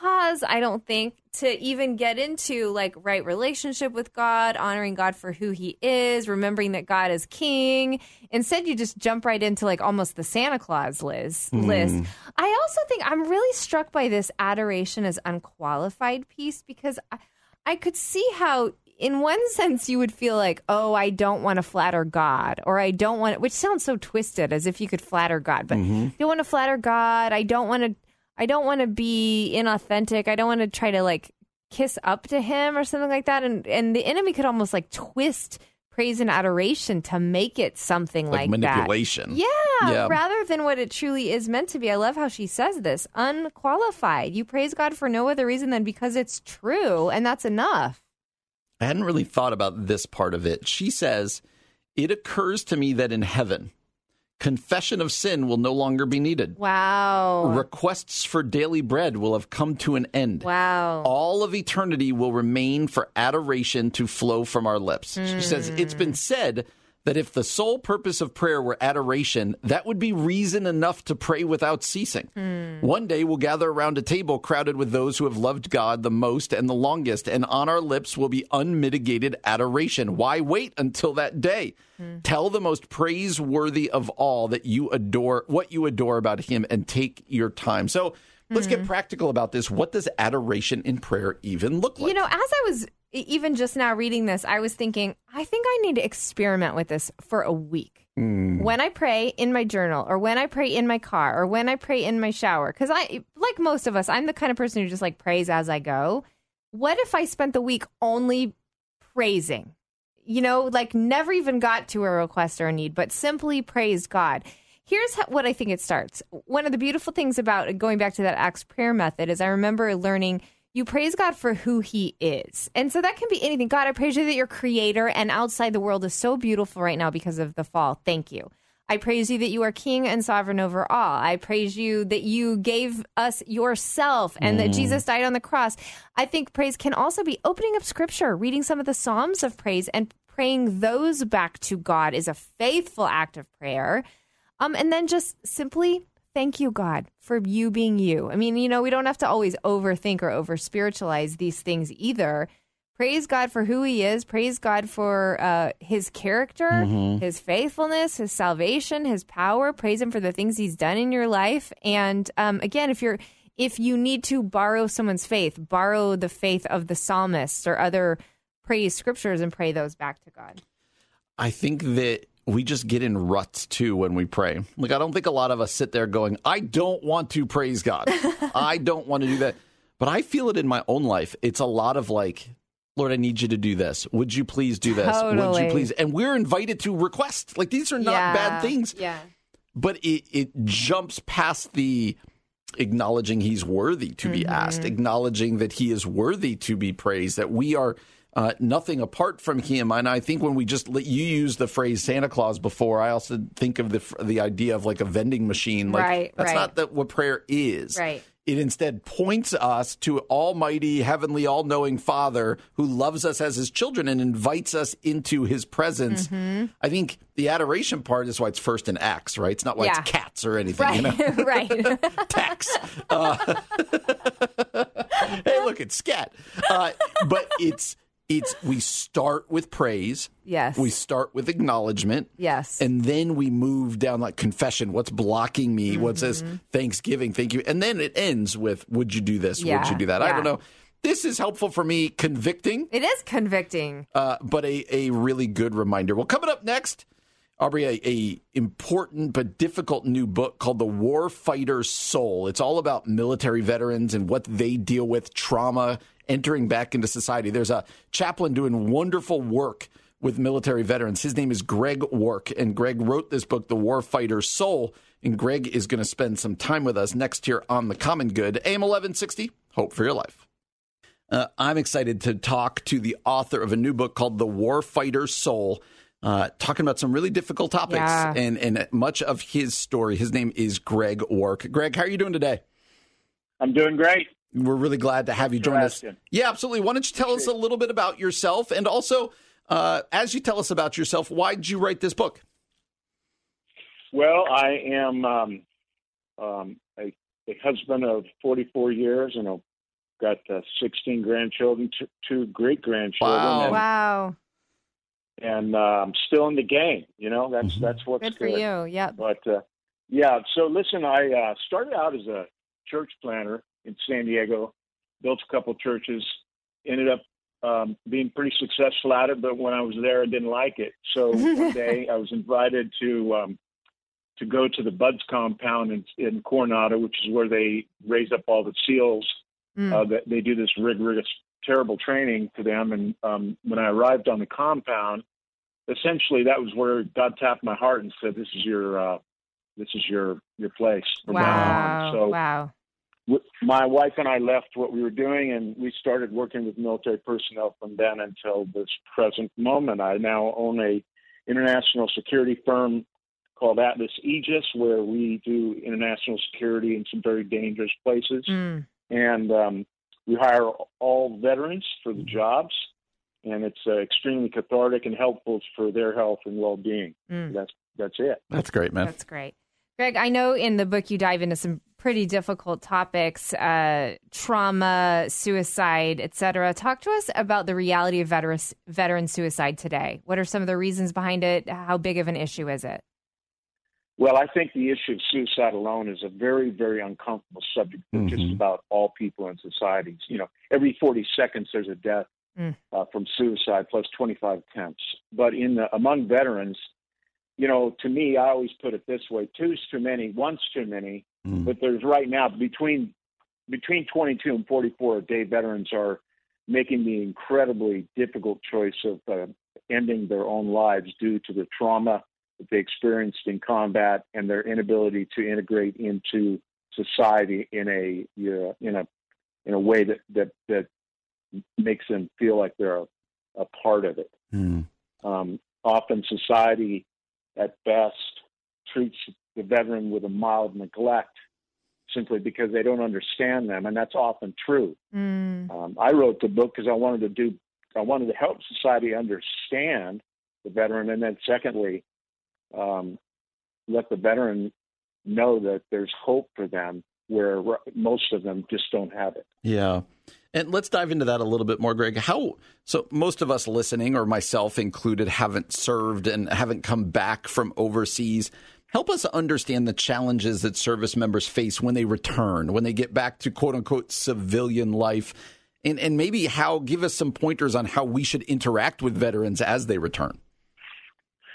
S2: pause, I don't think, to even get into like right relationship with God, honoring God for who he is, remembering that God is king. Instead, you just jump right into like almost the Santa Claus list. Hmm. list. I also think I'm really struck by this adoration as unqualified piece because I, I could see how in one sense you would feel like oh i don't want to flatter god or i don't want which sounds so twisted as if you could flatter god but mm-hmm. i don't want to flatter god i don't want to i don't want to be inauthentic i don't want to try to like kiss up to him or something like that and and the enemy could almost like twist praise and adoration to make it something
S1: like,
S2: like, that
S1: manipulation.
S2: yeah,
S1: Yeah.
S2: rather than what it truly is meant to be. I love how she says this unqualified. You praise God for no other reason than because it's true, and that's enough.
S1: I hadn't really thought about this part of it. She says, It occurs to me that in heaven, Confession of sin will no longer be needed.
S2: Wow.
S1: Requests for daily bread will have come to an end.
S2: wow.
S1: All of eternity will remain for adoration to flow from our lips. She says, It's been said that if the sole purpose of prayer were adoration, that would be reason enough to pray without ceasing. Hmm. One day we'll gather around a table crowded with those who have loved God the most and the longest, and on our lips will be unmitigated adoration. Why wait until that day? Hmm. Tell the most praiseworthy of all that you adore, what you adore about him, and take your time. So let's get mm-hmm. practical about this. What does adoration in prayer even look like?
S2: You know, as I was even just now reading this, I was thinking, I think I need to experiment with this for a week. Mm. When I pray in my journal, or when I pray in my car, or when I pray in my shower, because I, like most of us, I'm the kind of person who just like prays as I go. What if I spent the week only praising? You know, like never even got to a request or a need, but simply praised God. Here's how, what I think it starts. One of the beautiful things about uh, going back to that Acts prayer method is I remember learning you praise God for who he is. And so that can be anything. God, I praise you that you're creator and outside the world is so beautiful right now because of the fall. Thank you. I praise you that you are king and sovereign over all. I praise you that you gave us yourself and that mm. Jesus died on the cross. I think praise can also be opening up scripture, reading some of the Psalms of praise and praying those back to God is a faithful act of prayer. Um, and then just simply thank you, God, for you being you. I mean, you know, we don't have to always overthink or over spiritualize these things either. Praise God for who He is. Praise God for uh, His character, His faithfulness, His salvation, His power. Praise Him for the things He's done in your life. And um, again, if you're if you need to borrow someone's faith, borrow the faith of the psalmists or other praise scriptures and pray those back to God.
S1: I think that we just get in ruts too when we pray. Like, I don't think a lot of us sit there going, I don't want to praise God. I don't want to do that. But I feel it in my own life. It's a lot of like, Lord, I need you to do this. Would you please do this? Would you please? And we're invited to request. Like, these are not bad things.
S2: Yeah.
S1: But it, it jumps past the acknowledging he's worthy to be asked, mm-hmm. acknowledging that he is worthy to be praised, that we are uh, nothing apart from him. And I think when we just let you use the phrase Santa Claus before, I also think of the the idea of like a vending machine. Like,
S2: Right,
S1: That's
S2: right.
S1: not that what prayer is.
S2: Right.
S1: It instead points us to Almighty, Heavenly, All Knowing Father who loves us as His children and invites us into His presence.
S2: Mm-hmm.
S1: I think the adoration part is why it's first in Acts, right? It's not why
S2: Yeah.
S1: it's cats or anything.
S2: Right.
S1: You know?
S2: right.
S1: tax. Uh, hey, look, it's scat. Uh, but it's it's we start with praise.
S2: Yes.
S1: We start with acknowledgement.
S2: Yes.
S1: And then we move down like confession. What's blocking me? What's this
S2: Mm-hmm.
S1: Thanksgiving? Thank you. And then it ends with Would you do this? Would you do that? I don't know. This is helpful for me, convicting,
S2: It is convicting.
S1: uh, but a, a really good reminder. Well, coming up next, Aubrey, a, a important but difficult new book called The Warfighter's Soul. It's all about military veterans and what they deal with, trauma, entering back into society. There's a chaplain doing wonderful work with military veterans. His name is Greg Wark, and Greg wrote this book, The Warfighter's Soul. And Greg is going to spend some time with us next here on The Common Good, AM 1160, Hope for Your Life. Uh, I'm excited to talk to the author of a new book called The Warfighter's Soul, uh, talking about some really difficult topics
S2: Yeah.
S1: and, and much of his story. His name is Greg Wark. Greg, how are you doing today?
S3: I'm doing great.
S1: We're really glad to have you join us. Yeah, absolutely. Why don't you tell us a little bit about yourself? And also, uh, as you tell us about yourself, why did you write this book?
S3: Well, I am um, um, a, a husband of 44 years, and I've got uh, 16 grandchildren, two, two great grandchildren,
S1: Wow.
S3: and,
S2: Wow.
S3: and uh, I'm still in the game. You know, that's
S1: Mm-hmm.
S3: that's what's
S2: Good for you. Yep.
S3: But uh, yeah, so listen, I uh, started out as a church planter in San Diego, built a couple churches, ended up um, being pretty successful at it. But when I was there, I didn't like it. So one day I was invited to um, to go to the BUD/S compound in, in Coronado, which is where they raise up all the seals.
S2: Mm.
S3: Uh, that they do this rigorous, terrible training to them. And um, when I arrived on the compound, essentially that was where God tapped my heart and said, "This is your uh, this is your your place
S2: Wow.
S3: So
S2: wow.
S3: W- my wife and I left what we were doing, and we started working with military personnel from then until this present moment. I now own a international security firm called Atlas Aegis, where we do international security in some very dangerous places.
S2: Mm.
S3: And um, we hire all veterans for the jobs, and it's uh, extremely cathartic and helpful for their health and well-being.
S2: Mm.
S3: That's that's it.
S1: That's great, man.
S2: That's great. Greg, I know in the book you dive into some pretty difficult topics, uh, trauma, suicide, etc. Talk to us about the reality of veteran, veteran suicide today. What are some of the reasons behind it? How big of an issue is it?
S3: Well, I think the issue of suicide alone is a very, very uncomfortable subject for just
S1: Mhm.
S3: about all people in society. You know, every 40 seconds there's a death
S2: Mm.
S3: uh, from suicide plus 25 attempts. But in the, among veterans, you know, to me, I always put it this way: two's too many, one's too many.
S1: Mm.
S3: But there's right now between between 22 and 44 a day veterans are making the incredibly difficult choice of uh, ending their own lives due to the trauma that they experienced in combat and their inability to integrate into society in a uh, in a in a way that that that makes them feel like they're a, a part of it.
S1: Mm.
S3: Um, often society, at best, treats the veteran with a mild neglect simply because they don't understand them, and that's often true.
S2: Mm.
S3: Um, I wrote the book because I wanted to do, I wanted to help society understand the veteran, and then secondly, um, let the veteran know that there's hope for them where most of them just don't have it.
S1: Yeah. And let's dive into that a little bit more, Greg. How so most of us listening, or myself included, haven't served and haven't come back from overseas. Help us understand the challenges that service members face when they return, when they get back to quote unquote civilian life. And and maybe how give us some pointers on how we should interact with veterans as they return.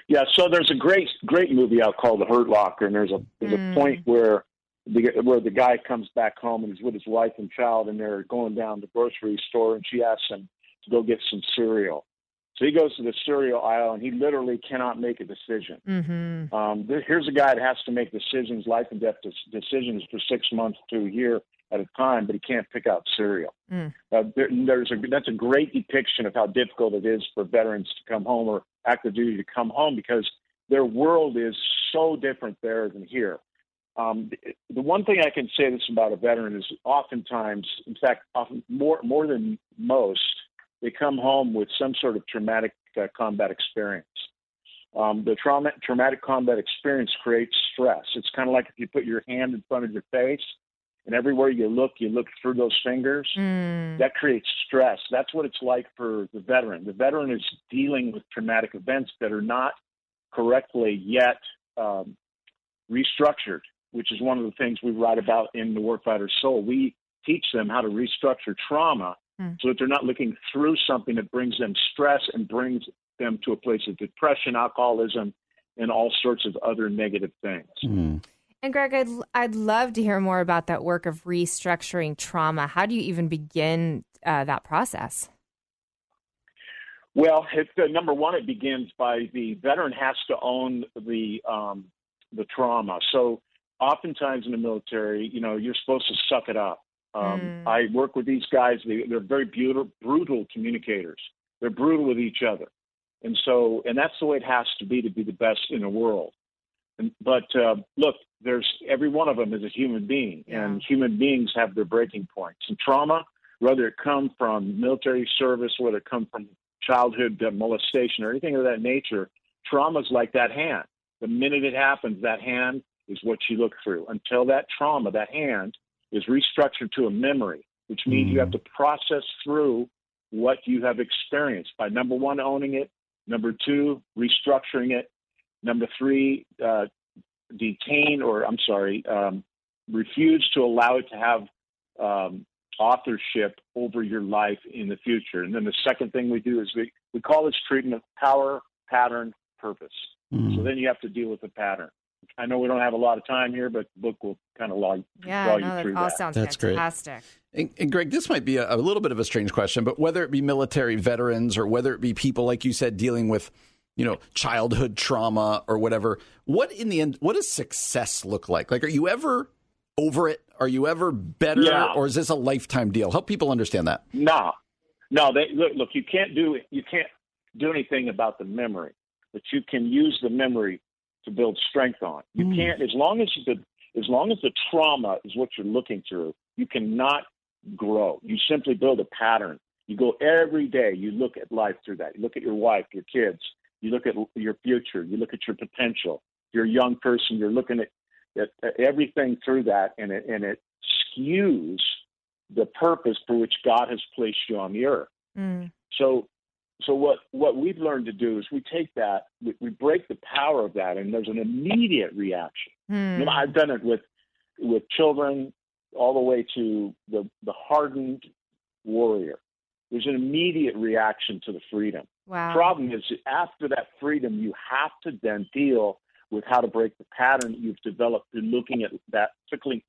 S3: Yeah, so there's a great great movie out called The Hurt Locker, and there's a there's
S2: Mm.
S3: a point where the where the guy comes back home and he's with his wife and child, and they're going down the grocery store, and she asks him to go get some cereal. So he goes to the cereal aisle, and he literally cannot make a decision.
S2: hmm
S3: Um, th- here's a guy that has to make decisions, life and death des- decisions, for six months to a year at a time, but he can't pick out cereal.
S2: Mm.
S3: Uh, there, there's a that's a great depiction of how difficult it is for veterans to come home or active duty to come home because their world is so different there than here. Um, the, one thing I can say this about a veteran is oftentimes, in fact, often more more than most, they come home with some sort of traumatic uh, combat experience. Um, the trauma, traumatic combat experience creates stress. It's kind of like if you put your hand in front of your face, and everywhere you look, you look through those fingers.
S2: Mm.
S3: That creates stress. That's what it's like for the veteran. The veteran is dealing with traumatic events that are not correctly yet um, restructured, which is one of the things we write about in the Warfighter's Soul. We teach them how to restructure trauma
S2: Hmm.
S3: so that they're not looking through something that brings them stress and brings them to a place of depression, alcoholism, and all sorts of other negative things.
S2: And Greg, I'd I'd love to hear more about that work of restructuring trauma. How do you even begin uh, that process?
S3: Well, it, uh, number one, it begins by the veteran has to own the um, the trauma. So, oftentimes in the military, you know, you're supposed to suck it up. Um,
S2: Mm.
S3: I work with these guys; they, they're very brutal, brutal communicators. They're brutal with each other, and so, and that's the way it has to be to be the best in the world. And, but uh, look, there's every one of them is a human being, and human beings have their breaking points. And trauma, whether it come from military service, whether it come from childhood uh, molestation or anything of that nature, trauma's like that hand. The minute it happens, that hand is what you look through. Until that trauma, that hand, is restructured to a memory, which means you have to process through what you have experienced by number one, owning it, number two, restructuring it, number three, uh, detain or I'm sorry, um, refuse to allow it to have um, authorship over your life in the future. And then the second thing we do is we, we call this treatment power, pattern, purpose. So then you have to deal with the pattern. I know we don't have a lot of time here, but the book will kind of log,
S2: Yeah,
S3: draw
S2: no,
S3: you
S2: that
S3: through
S2: all
S3: that.
S2: sounds
S1: That's great.
S2: fantastic.
S1: And, and Greg, this might be a, a little bit of a strange question, but whether it be military veterans or whether it be people like you said dealing with, you know, childhood trauma or whatever, what in the end, what does success look like? Like, are you ever over it? Are you ever better,
S3: Yeah.
S1: or is this a lifetime deal? Help people understand that.
S3: No, no. They look. Look, you can't do you can't do anything about the memory, but you can use the memory to build strength on. You
S4: Mm.
S3: can't as long as the as long as the trauma is what you're looking through, you cannot grow. You simply build a pattern. You go every day, you look at life through that. You look at your wife, your kids, you look at your future, you look at your potential. You're a young person, you're looking at, at, at everything through that and it and it skews the purpose for which God has placed you on the earth.
S2: Mm.
S3: So, so what what we've learned to do is we take that, we, we break the power of that, and there's an immediate reaction.
S2: Hmm.
S3: You know, I've done it with with children all the way to the the hardened warrior. There's an immediate reaction to the freedom.
S2: Wow.
S3: Problem is, after that freedom, you have to then deal with how to break the pattern you've developed in looking at that,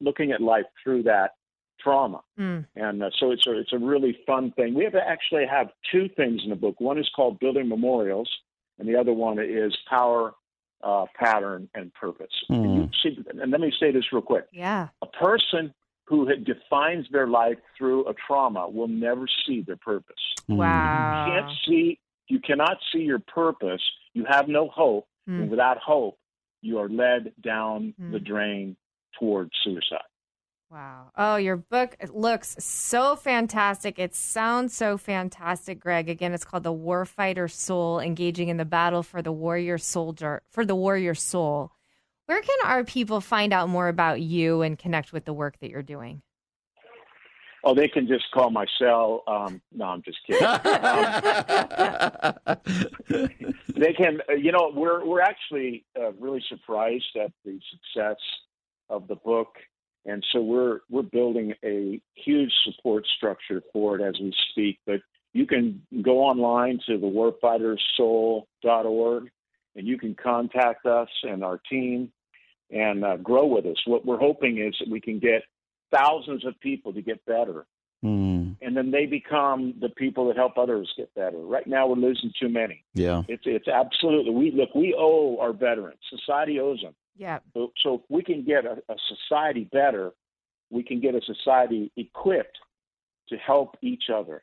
S3: looking at life through that trauma.
S2: Mm.
S3: And uh, so it's a, it's a really fun thing. We have to actually have two things in the book. One is called Building Memorials, and the other one is Power, uh, Pattern, and Purpose. And, you see, and let me say this real quick.
S2: Yeah.
S3: A person who had defines their life through a trauma will never see their purpose.
S2: Wow.
S3: You can't see, you cannot see your purpose. You have no hope.
S2: Mm.
S3: And without hope, you are led down
S2: Mm.
S3: the drain towards suicide.
S2: Wow. Oh, your book looks so fantastic. It sounds so fantastic, Greg. Again, it's called The Warfighter Soul, engaging in the battle for the warrior soldier, for the warrior soul. Where can our people find out more about you and connect with the work that you're doing?
S3: Oh, they can just call my cell. Um, no, I'm just kidding. they can. uh, You know, we're we're actually uh, really surprised at the success of the book, and so we're we're building a huge support structure for it as we speak. But you can go online to the warfightersoul.org, and you can contact us and our team and uh, grow with us. What we're hoping is that we can get thousands of people to get better
S4: Mm.
S3: and then they become the people that help others get better. Right now, we're losing too many.
S4: Yeah.
S3: It's it's absolutely we look. We owe our veterans. Society owes them.
S2: Yeah.
S3: So, so if we can get a, a society better, we can get a society equipped to help each other.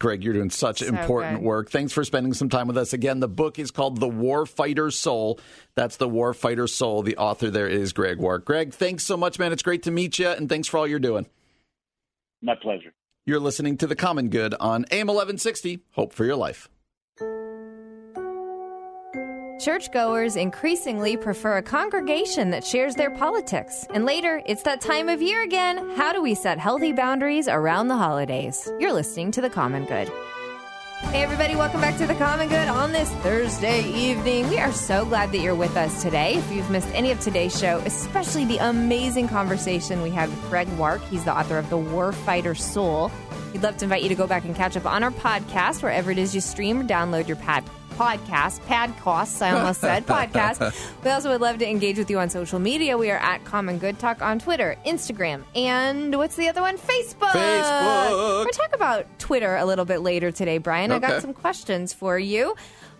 S1: Greg, you're doing such
S2: So
S1: important
S2: good.
S1: work. Thanks for spending some time with us. Again, the book is called The Warfighter Soul. That's The Warfighter Soul. The author there is Greg Wark. Greg, thanks so much, man. It's great to meet you, and thanks for all you're doing.
S3: My pleasure.
S1: You're listening to The Common Good on AM 1160. Hope for your life.
S2: Churchgoers increasingly prefer a congregation that shares their politics. And later, it's that time of year again. How do we set healthy boundaries around the holidays? You're listening to The Common Good. Hey, everybody, welcome back to The Common Good on this Thursday evening. We are so glad that you're with us today. If you've missed any of today's show, especially the amazing conversation we had with Greg Wark, he's the author of The Warfighter Soul. We'd love to invite you to go back and catch up on our podcast, wherever it is you stream or download your pad podcast, padcasts, I almost said podcast. We also would love to engage with you on social media. We are at Common Good Talk on Twitter, Instagram, and what's the other one? Facebook.
S1: Facebook.
S2: We're going to talk about Twitter a little bit later today, Brian. I got some questions for you.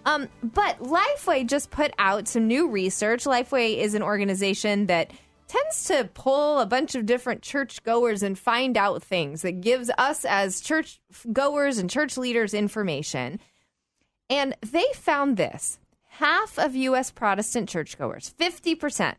S2: Um, but Lifeway just put out some new research. Lifeway is an organization that tends to pull a bunch of different church goers and find out things that gives us as church goers and church leaders information. And they found this half of U.S. Protestant churchgoers, 50%,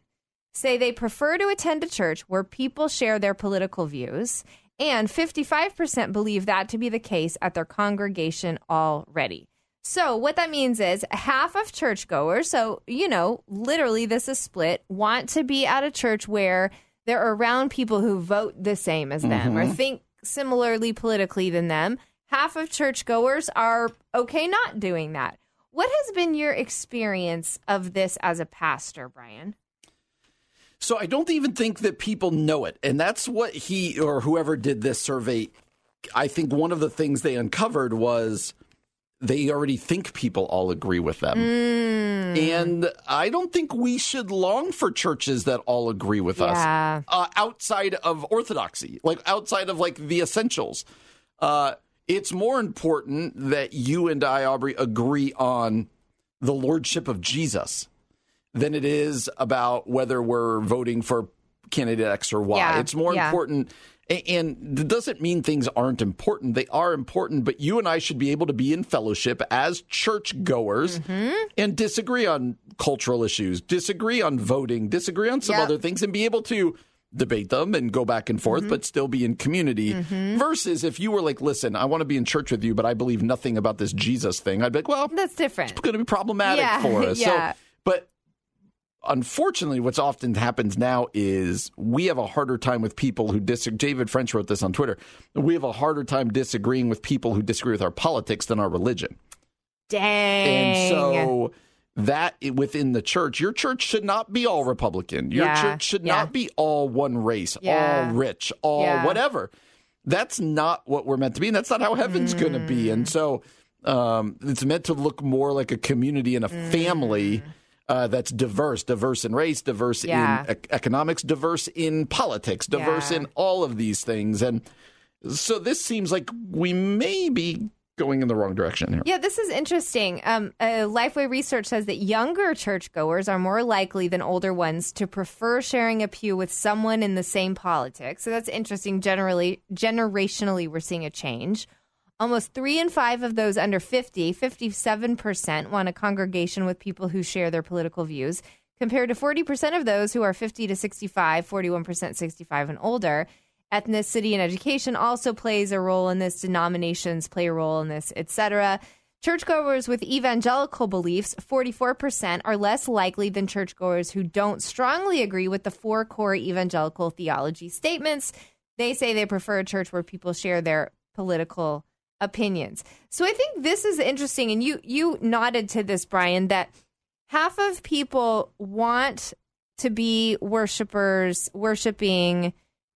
S2: say they prefer to attend a church where people share their political views, and 55% believe that to be the case at their congregation already. So, what that means is half of churchgoers, so, you know, literally this is split, want to be at a church where they're around people who vote the same as them or mm-hmm. think similarly politically than them. Half of churchgoers are okay not doing that. What has been your experience of this as a pastor, Brian?
S1: So I don't even think that people know it. And that's what he or whoever did this survey, I think one of the things they uncovered was they already think people all agree with them. And I don't think we should long for churches that all agree with
S2: Yeah.
S1: us uh, outside of orthodoxy, like outside of like the essentials. Uh, it's more important that you and I, Aubrey, agree on the lordship of Jesus than it is about whether we're voting for candidate X or Y.
S2: Yeah,
S1: It's more
S2: yeah.
S1: important. And it doesn't mean things aren't important. They are important, but you and I should be able to be in fellowship as church goers mm-hmm. and disagree on cultural issues, disagree on voting, disagree on some
S2: Yep.
S1: other things, and be able to debate them and go back and forth, mm-hmm. but still be in community. Mm-hmm. Versus if you were like, listen, I want to be in church with you, but I believe nothing about this Jesus thing, I'd be like, well,
S2: That's different.
S1: It's going to be problematic
S2: Yeah,
S1: for us.
S2: yeah.
S1: So, but unfortunately, what's often happens now is we have a harder time with people who disagree. David French wrote this on Twitter. We have a harder time disagreeing with people who disagree with our politics than our religion.
S2: Dang.
S1: And so that within the church, your church should not be all Republican. Your
S2: Yeah,
S1: church should
S2: yeah.
S1: not be all one race,
S2: Yeah.
S1: all rich, all whatever. That's not what we're meant to be, and that's not how heaven's going to be.
S2: Mm.
S1: And so um, it's meant to look more like a community and a family. Uh, that's diverse, diverse in race, diverse
S2: Mm.
S1: In ec- economics, diverse in politics, diverse in all of these things. And so this seems like we may be going in the wrong direction here.
S2: Yeah, this is interesting. Um, uh, Lifeway research says that younger churchgoers are more likely than older ones to prefer sharing a pew with someone in the same politics. So that's interesting. Generally, generationally, we're seeing a change. Almost three in five of those under 50, 57%, want a congregation with people who share their political views, compared to 40% of those who are 50 to 65, 41% 65 and older. Ethnicity and education also plays a role in this. Denominations play a role in this, etc. Churchgoers with evangelical beliefs, 44%, are less likely than churchgoers who don't strongly agree with the four core evangelical theology statements. They say they prefer a church where people share their political opinions. So I think this is interesting and you you nodded to this Brian that half of people want to be worshipers worshiping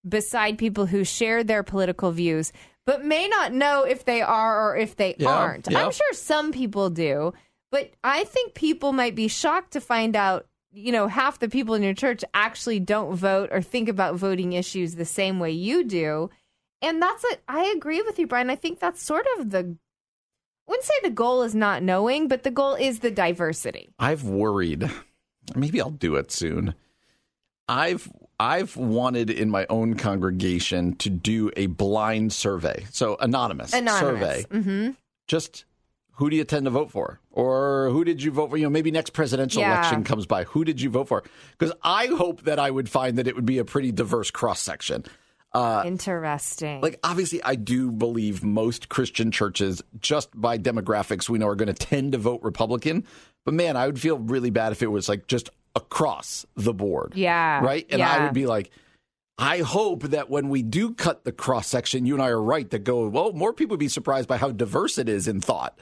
S2: beside people who share their political views but may not know if they are or if they
S1: Yeah,
S2: aren't.
S1: yeah.
S2: I'm sure some people do, but I think people might be shocked to find out you know half the people in your church actually don't vote or think about voting issues the same way you do. And that's it. I agree with you, Brian. I think that's sort of the. I wouldn't say the goal is not knowing, but the goal is the diversity.
S1: I've worried. Maybe I'll do it soon. I've I've wanted in my own congregation to do a blind survey, so anonymous,
S2: Anonymous.
S1: survey.
S2: hmm
S1: Just who do you tend to vote for, or who did you vote for? You know, maybe next presidential
S2: Yeah.
S1: election comes by. Who did you vote for? Because I hope that I would find that it would be a pretty diverse cross section.
S2: Interesting.
S1: Like obviously, I do believe most Christian churches, just by demographics, we know are going to tend to vote Republican. But man, I would feel really bad if it was like just across the board.
S2: Yeah,
S1: Right. And I would be like, I hope that when we do cut the cross section, you and I are right that go, well, more people would be surprised by how diverse it is in thought.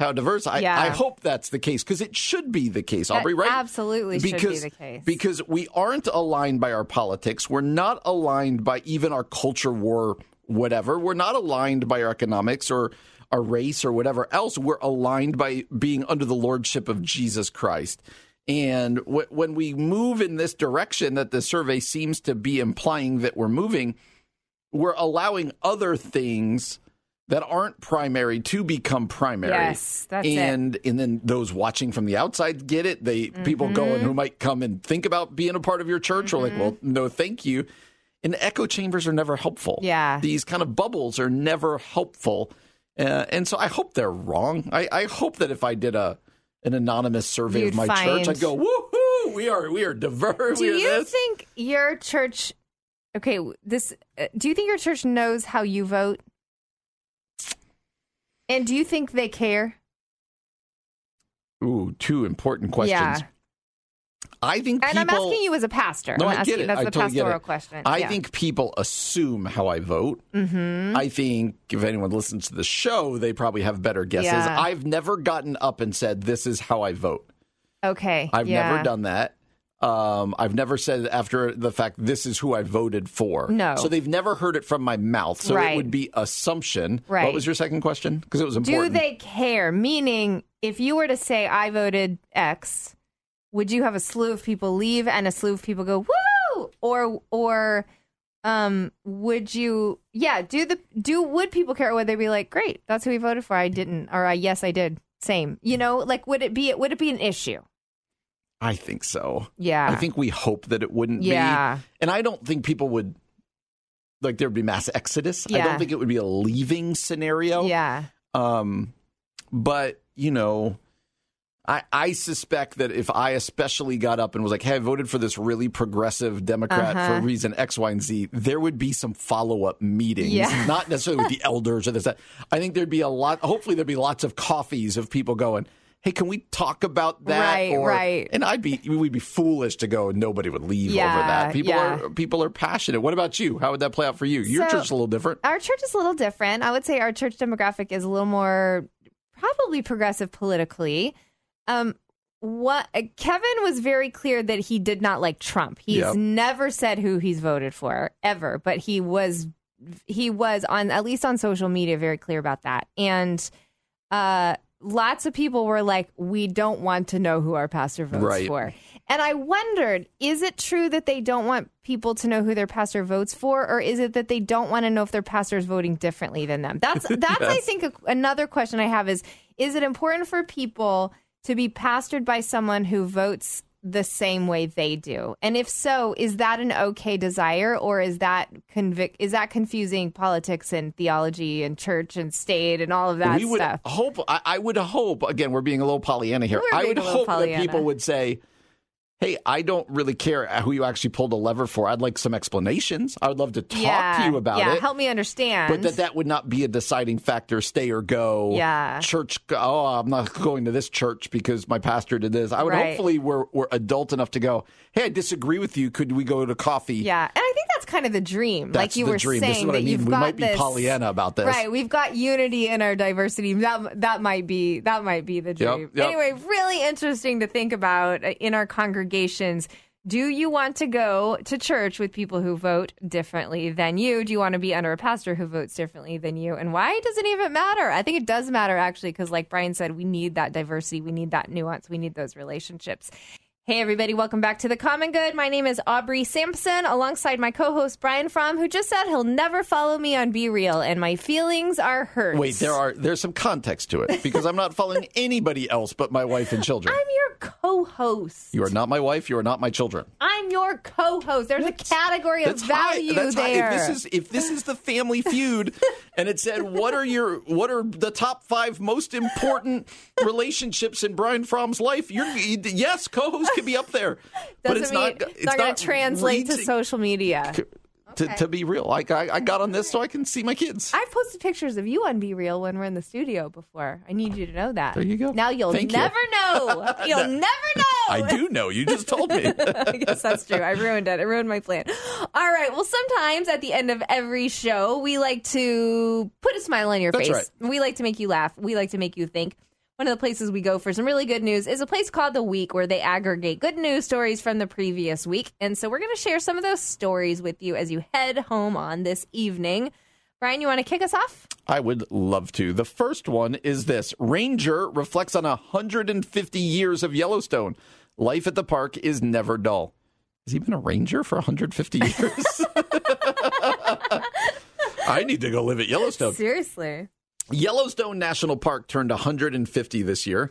S1: How diverse. I,
S2: Yeah.
S1: I hope that's the case because it should be the case,
S2: That
S1: Aubrey, right?
S2: absolutely should be
S1: because,
S2: the case.
S1: Because we aren't aligned by our politics. We're not aligned by even our culture war, whatever. We're not aligned by our economics or our race or whatever else. We're aligned by being under the lordship of Jesus Christ. And w- when we move in this direction that the survey seems to be implying that we're moving, we're allowing other things that aren't primary to become primary.
S2: Yes, that's it.
S1: and and then those watching from the outside get it. They people going
S2: Mm-hmm.
S1: who might come and think about being a part of your church are like, well, no, thank you. And echo chambers are never helpful.
S2: Yeah.
S1: these kind of bubbles are never helpful. Uh, and so I hope they're wrong. I, I hope that if I did a an anonymous survey
S2: You'd
S1: of my
S2: find-
S1: church, I'd go, woohoo, we are we are diverse.
S2: do
S1: we are
S2: you
S1: this.
S2: think your church? Okay, this. Uh, do you think your church knows how you vote? And do you think they care?
S1: Ooh, two important questions.
S2: Yeah.
S1: I think
S2: And I'm asking you as a pastor.
S1: No,
S2: I'm
S1: I get it.
S2: That's
S1: I
S2: the
S1: totally
S2: pastoral question.
S1: I
S2: Yeah.
S1: think people assume how I vote.
S2: Mm-hmm.
S1: I think if anyone listens to the show, they probably have better guesses.
S2: Yeah.
S1: I've never gotten up and said, This is how I vote.
S2: Okay.
S1: I've
S2: yeah.
S1: never done that. Um, I've never said after the fact, This is who I voted for.
S2: No.
S1: So they've never heard it from my mouth. So
S2: Right.
S1: it would be assumption.
S2: Right.
S1: What was your second question? Because it was important.
S2: Do they care? Meaning, if you were to say I voted X, would you have a slew of people leave and a slew of people go woo? Or or um would you yeah, do the do would people care or would they be like, Great, that's who we voted for. I didn't or I yes I did. Same. You know, like would it be would it be an issue?
S1: I think so.
S2: Yeah.
S1: I think we hope that it wouldn't
S2: Yeah.
S1: be. And I don't think people would like there'd be mass exodus. I don't think it would be a leaving scenario.
S2: Yeah.
S1: Um, but you know, I I suspect that if I especially got up and was like, "Hey, I voted for this really progressive Democrat
S2: Uh-huh.
S1: for reason X, Y, and Z," there would be some follow up meetings,
S2: Yeah.
S1: not necessarily with the elders or this. That. I think there'd be a lot. Hopefully, there'd be lots of coffees of people going. Hey, can we talk about that?
S2: Right, right.
S1: And I'd be, we'd be foolish to go, and nobody would leave over
S2: Yeah,
S1: that. People
S2: yeah.
S1: are, people are passionate. What about you? How would that play out for you? Your
S2: So-
S1: church is a little different.
S2: Our church is a little different. I would say our church demographic is a little more probably progressive politically. Um, what uh, Kevin was very clear that he did not like Trump. He's
S1: Yep.
S2: never said who he's voted for ever, but he was he was on at least on social media very clear about that. And uh lots of people were like we don't want to know who our pastor votes
S1: Right.
S2: for. And I wondered, is it true that they don't want people to know who their pastor votes for, or is it that they don't want to know if their pastor is voting differently than them? That's that's I think a, another question I have is: Is it important for people to be pastored by someone who votes the same way they do? And if so, is that an okay desire, or is that convic- is that confusing politics and theology and church and state and all of that
S1: we would
S2: stuff?
S1: hope. I, I would hope. Again, we're being a little Pollyanna here.
S2: We're
S1: I would hope that people would say, "Hey, I don't really care who you actually pulled a lever for. I'd like some explanations. I would love to talk
S2: yeah,
S1: to you about
S2: yeah,
S1: it."
S2: help me understand.
S1: but that that would not be a deciding factor. Stay or go.
S2: Yeah.
S1: Church. Oh, I'm not going to this church because my pastor did this. I would
S2: Right.
S1: hopefully we're we're adult enough to go. Hey, I disagree with you. Could we go to coffee?
S2: Yeah, and I think that's kind of the dream. like you were
S1: dream.
S2: saying
S1: This is what
S2: that
S1: I mean.
S2: you've
S1: We
S2: got
S1: might be
S2: this,
S1: Pollyanna about this.
S2: Right, we've got unity in our diversity. That that might be that might be the dream.
S1: yep.
S2: Anyway, really interesting to think about in our congregations. Do you want to go to church with people who vote differently than you? Do you want to be under a pastor who votes differently than you? And why does it even matter? I think it does matter actually because, like Brian said, we need that diversity, we need that nuance, we need those relationships. Hey, everybody, welcome back to The Common Good. My name is Aubrey Sampson, alongside my co host Brian Fromm, who just said he'll never follow me on BeReal, and my feelings are hurt.
S1: Wait, there are there's some context to it because I'm not following anybody else but my wife and children.
S2: I'm your co host.
S1: You are not my wife. You are not my children.
S2: I'm your co host. There's a category of
S1: That's high.
S2: value
S1: high.
S2: there.
S1: If this is if this is the Family Feud, and it said what are your what are the top five most important relationships in Brian Fromm's life? You're yes, co-host can be up there, but
S2: Doesn't
S1: it's
S2: mean,
S1: not.
S2: it's not going to translate to social media.
S1: To, to be real, like I, I got on this so I can see my kids.
S2: I've posted pictures of you on BeReal when we're in the studio before. I need you to know that.
S1: There you go.
S2: Now you'll
S1: Thank you.
S2: never know. You'll never know.
S1: I do know. You just told me.
S2: I guess that's true. I ruined it. I ruined my plan. All right. Well, sometimes at the end of every show, we like to put a smile on your
S1: That's
S2: face. We like to make you laugh. We like to make you think. One of the places we go for some really good news is a place called The Week where they aggregate good news stories from the previous week. And so we're going to share some of those stories with you as you head home on this evening. Brian, you want to kick us off?
S1: I would love to. The first one is this Ranger reflects on 150 years of Yellowstone. Life at the park is never dull. Has he been a ranger for 150 years? I need to go live at Yellowstone.
S2: Seriously.
S1: Yellowstone National Park turned 150 this year.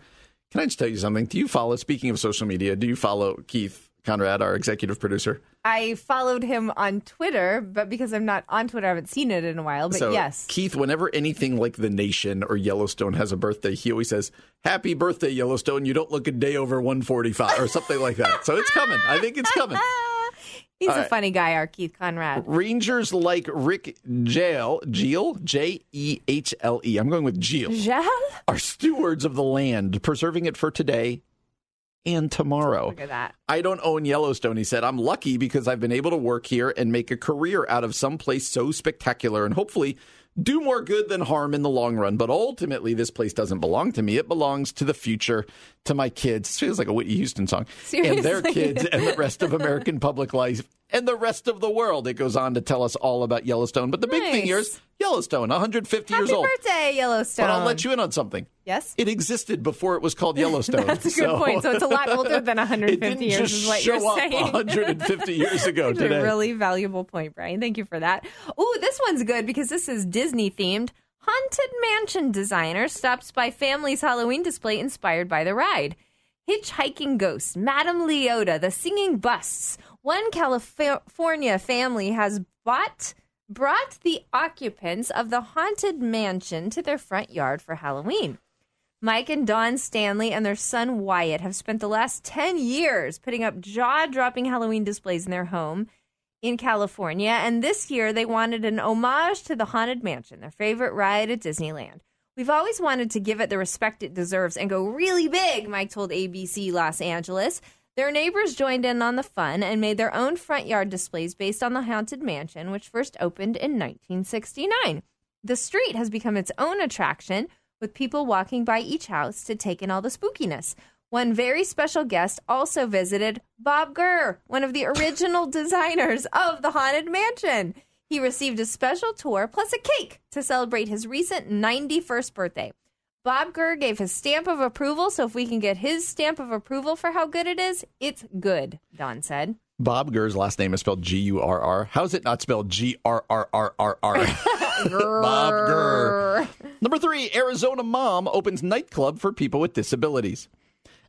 S1: Can I just tell you something? Do you follow, speaking of social media, do you follow Keith Conrad, our executive producer?
S2: I followed him on Twitter, but because I'm not on Twitter, I haven't seen it in a while. But
S1: so,
S2: yes.
S1: Keith, whenever anything like the nation or Yellowstone has a birthday, he always says, Happy birthday, Yellowstone. You don't look a day over 145 or something like that. So it's coming. I think it's coming.
S2: He's a funny guy, our Keith Conrad.
S1: Rangers like Rick Jale, Geel, J E H L E. I'm going with Geel,
S2: Jal?
S1: are stewards of the land, preserving it for today and tomorrow.
S2: Look at that.
S1: I don't own Yellowstone, he said. I'm lucky because I've been able to work here and make a career out of some place so spectacular and hopefully do more good than harm in the long run. But ultimately, this place doesn't belong to me. It belongs to the future, to my kids. Feels like a Whitney Houston song. And their kids and the rest of American public life and the rest of the world. It goes on to tell us all about Yellowstone. But the big thing
S2: Nice.
S1: here is Yellowstone, 150
S2: Happy
S1: years old.
S2: birthday, Yellowstone.
S1: But I'll let you in on something.
S2: Yes?
S1: It existed before it was called Yellowstone.
S2: That's a good point. So it's a lot older than 150 years,
S1: just
S2: is what
S1: show
S2: you're
S1: up
S2: saying.
S1: 150 years ago
S2: That's a
S1: today.
S2: really valuable point, Brian. Thank you for that. Ooh, this one's good because this is Disney themed. Haunted mansion designer stops by family's Halloween display inspired by the ride. Hitchhiking ghosts, Madame Leota, the singing busts. One California family has bought brought the occupants of the haunted mansion to their front yard for Halloween. Mike and Dawn Stanley and their son Wyatt have spent the last 10 years putting up jaw dropping Halloween displays in their home in California. And this year they wanted an homage to the Haunted Mansion, their favorite ride at Disneyland. We've always wanted to give it the respect it deserves and go really big, Mike told ABC Los Angeles. Their neighbors joined in on the fun and made their own front yard displays based on the Haunted Mansion, which first opened in 1969. The street has become its own attraction with people walking by each house to take in all the spookiness. One very special guest also visited Bob Gurr, one of the original designers of the Haunted Mansion. He received a special tour plus a cake to celebrate his recent 91st birthday. Bob Gurr gave his stamp of approval, so if we can get his stamp of approval for how good it is, it's good, Don said.
S1: Bob Gurr's last name is spelled G U R R. How's it not spelled G R R R R R? Bob Gurr. Number three, Arizona mom opens nightclub for people with disabilities.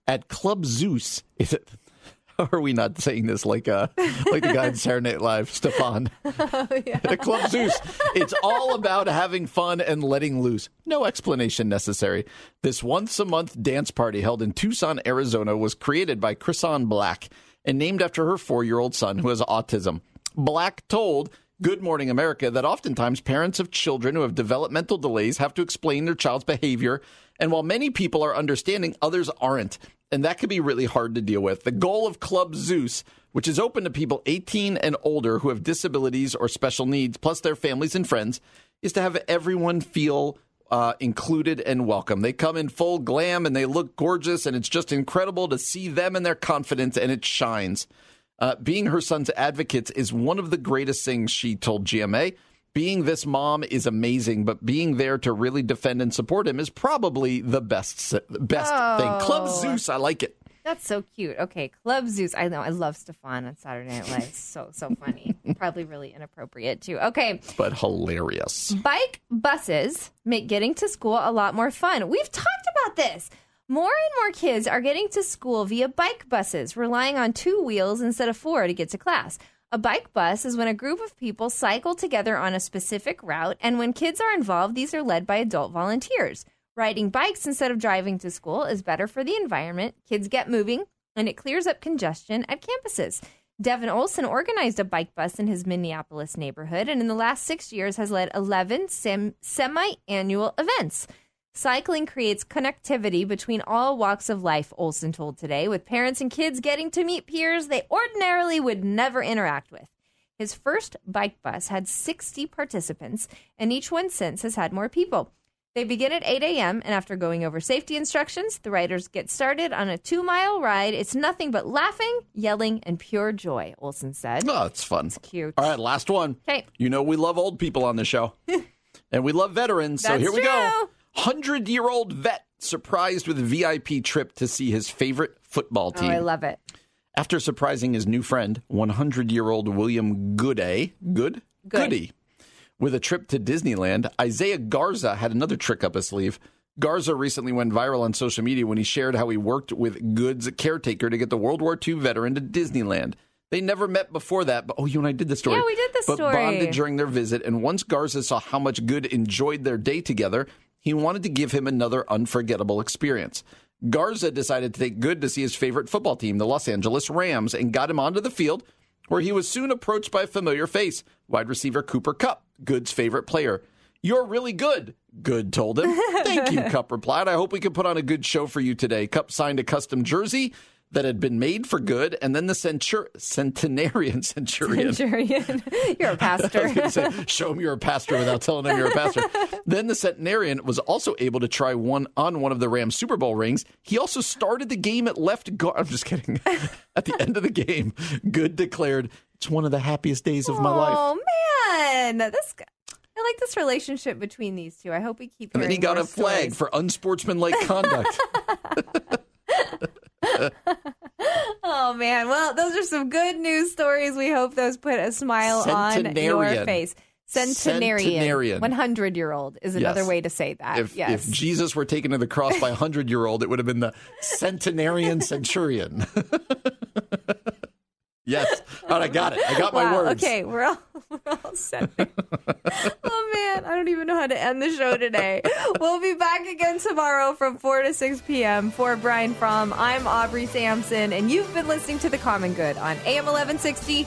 S1: At Club Zeus, is it? Are we not saying this like uh like the guy in Saturday Night Live, Stefan?
S2: Oh,
S1: At Club Zeus, it's all about having fun and letting loose. No explanation necessary. This once a month dance party held in Tucson, Arizona, was created by Chrisan Black and named after her four year old son who has autism. Black told Good Morning America that oftentimes parents of children who have developmental delays have to explain their child's behavior. And while many people are understanding, others aren't. And that can be really hard to deal with. The goal of Club Zeus, which is open to people 18 and older who have disabilities or special needs, plus their families and friends, is to have everyone feel uh, included and welcome. They come in full glam and they look gorgeous, and it's just incredible to see them and their confidence, and it shines. Uh, being her son's advocates is one of the greatest things she told GMA. Being this mom is amazing, but being there to really defend and support him is probably the best best
S2: Oh.
S1: thing. Club oh. Zeus, I like it.
S2: That's so cute. Okay, Club Zeus. I know. I love Stefan on Saturday Night Live. So so funny. Probably really inappropriate too. Okay,
S1: but hilarious.
S2: bike buses make getting to school a lot more fun. We've talked about this. More and more kids are getting to school via bike buses, relying on two wheels instead of four to get to class. A bike bus is when a group of people cycle together on a specific route, and when kids are involved, these are led by adult volunteers. Riding bikes instead of driving to school is better for the environment, kids get moving, and it clears up congestion at campuses. Devin Olson organized a bike bus in his Minneapolis neighborhood, and in the last six years has led 11 sem- semi annual events. Cycling creates connectivity between all walks of life, Olson told today, with parents and kids getting to meet peers they ordinarily would never interact with. His first bike bus had 60 participants, and each one since has had more people. They begin at 8 a.m., and after going over safety instructions, the riders get started on a two mile ride. It's nothing but laughing, yelling, and pure joy, Olson said.
S1: Oh, it's fun.
S2: It's cute.
S1: All right, last one.
S2: 'Kay.
S1: You know we love old people on the show, and we love veterans. so
S2: That's
S1: here we go.
S2: True.
S1: Hundred year old vet surprised with VIP trip to see his favorite football
S2: Oh,
S1: team.
S2: I love it.
S1: After surprising his new friend, 100 year old William Gooday, Good?
S2: Good.
S1: Goody, with a trip to Disneyland, Isaiah Garza had another trick up his sleeve. Garza recently went viral on social media when he shared how he worked with Good's caretaker to get the World War II veteran to Disneyland. They never met before that, but oh, you and I did the story.
S2: Yeah, we did the
S1: but
S2: story.
S1: But bonded during their visit, and once Garza saw how much Good enjoyed their day together, he wanted to give him another unforgettable experience. Garza decided to take Good to see his favorite football team, the Los Angeles Rams, and got him onto the field, where he was soon approached by a familiar face, wide receiver Cooper Kupp, Good's favorite player. You're really good, Good told him. Thank you, Kupp replied. I hope we can put on a good show for you today. Kupp signed a custom jersey that had been made for Good, and then the centur- centenarian centurion.
S2: Centurion. You're a pastor.
S1: was say, show him you're a pastor without telling him you're a pastor. then the centenarian was also able to try one on one of the Rams Super Bowl rings. He also started the game at left guard. I'm just kidding. at the end of the game, Good declared, "It's one of the happiest days of my life."
S2: Oh man, this I like this relationship between these two. I hope we keep.
S1: And then he got a flag for unsportsmanlike conduct.
S2: Oh man, well, those are some good news stories. We hope those put a smile on your face. Centenarian,
S1: Centenarian.
S2: one hundred year old is another
S1: Yes.
S2: way to say that.
S1: if,
S2: yes,
S1: if Jesus were taken to the cross by a hundred year old, it would have been the centenarian centurion. yes. All right, I got it. I got my
S2: wow.
S1: words.
S2: Okay, we're all, we're all all set. oh man, I don't even know how to end the show today. We'll be back again tomorrow from 4 to 6 p.m. For Brian Fromm, I'm Aubrey Sampson, and you've been listening to The Common Good on AM 1160.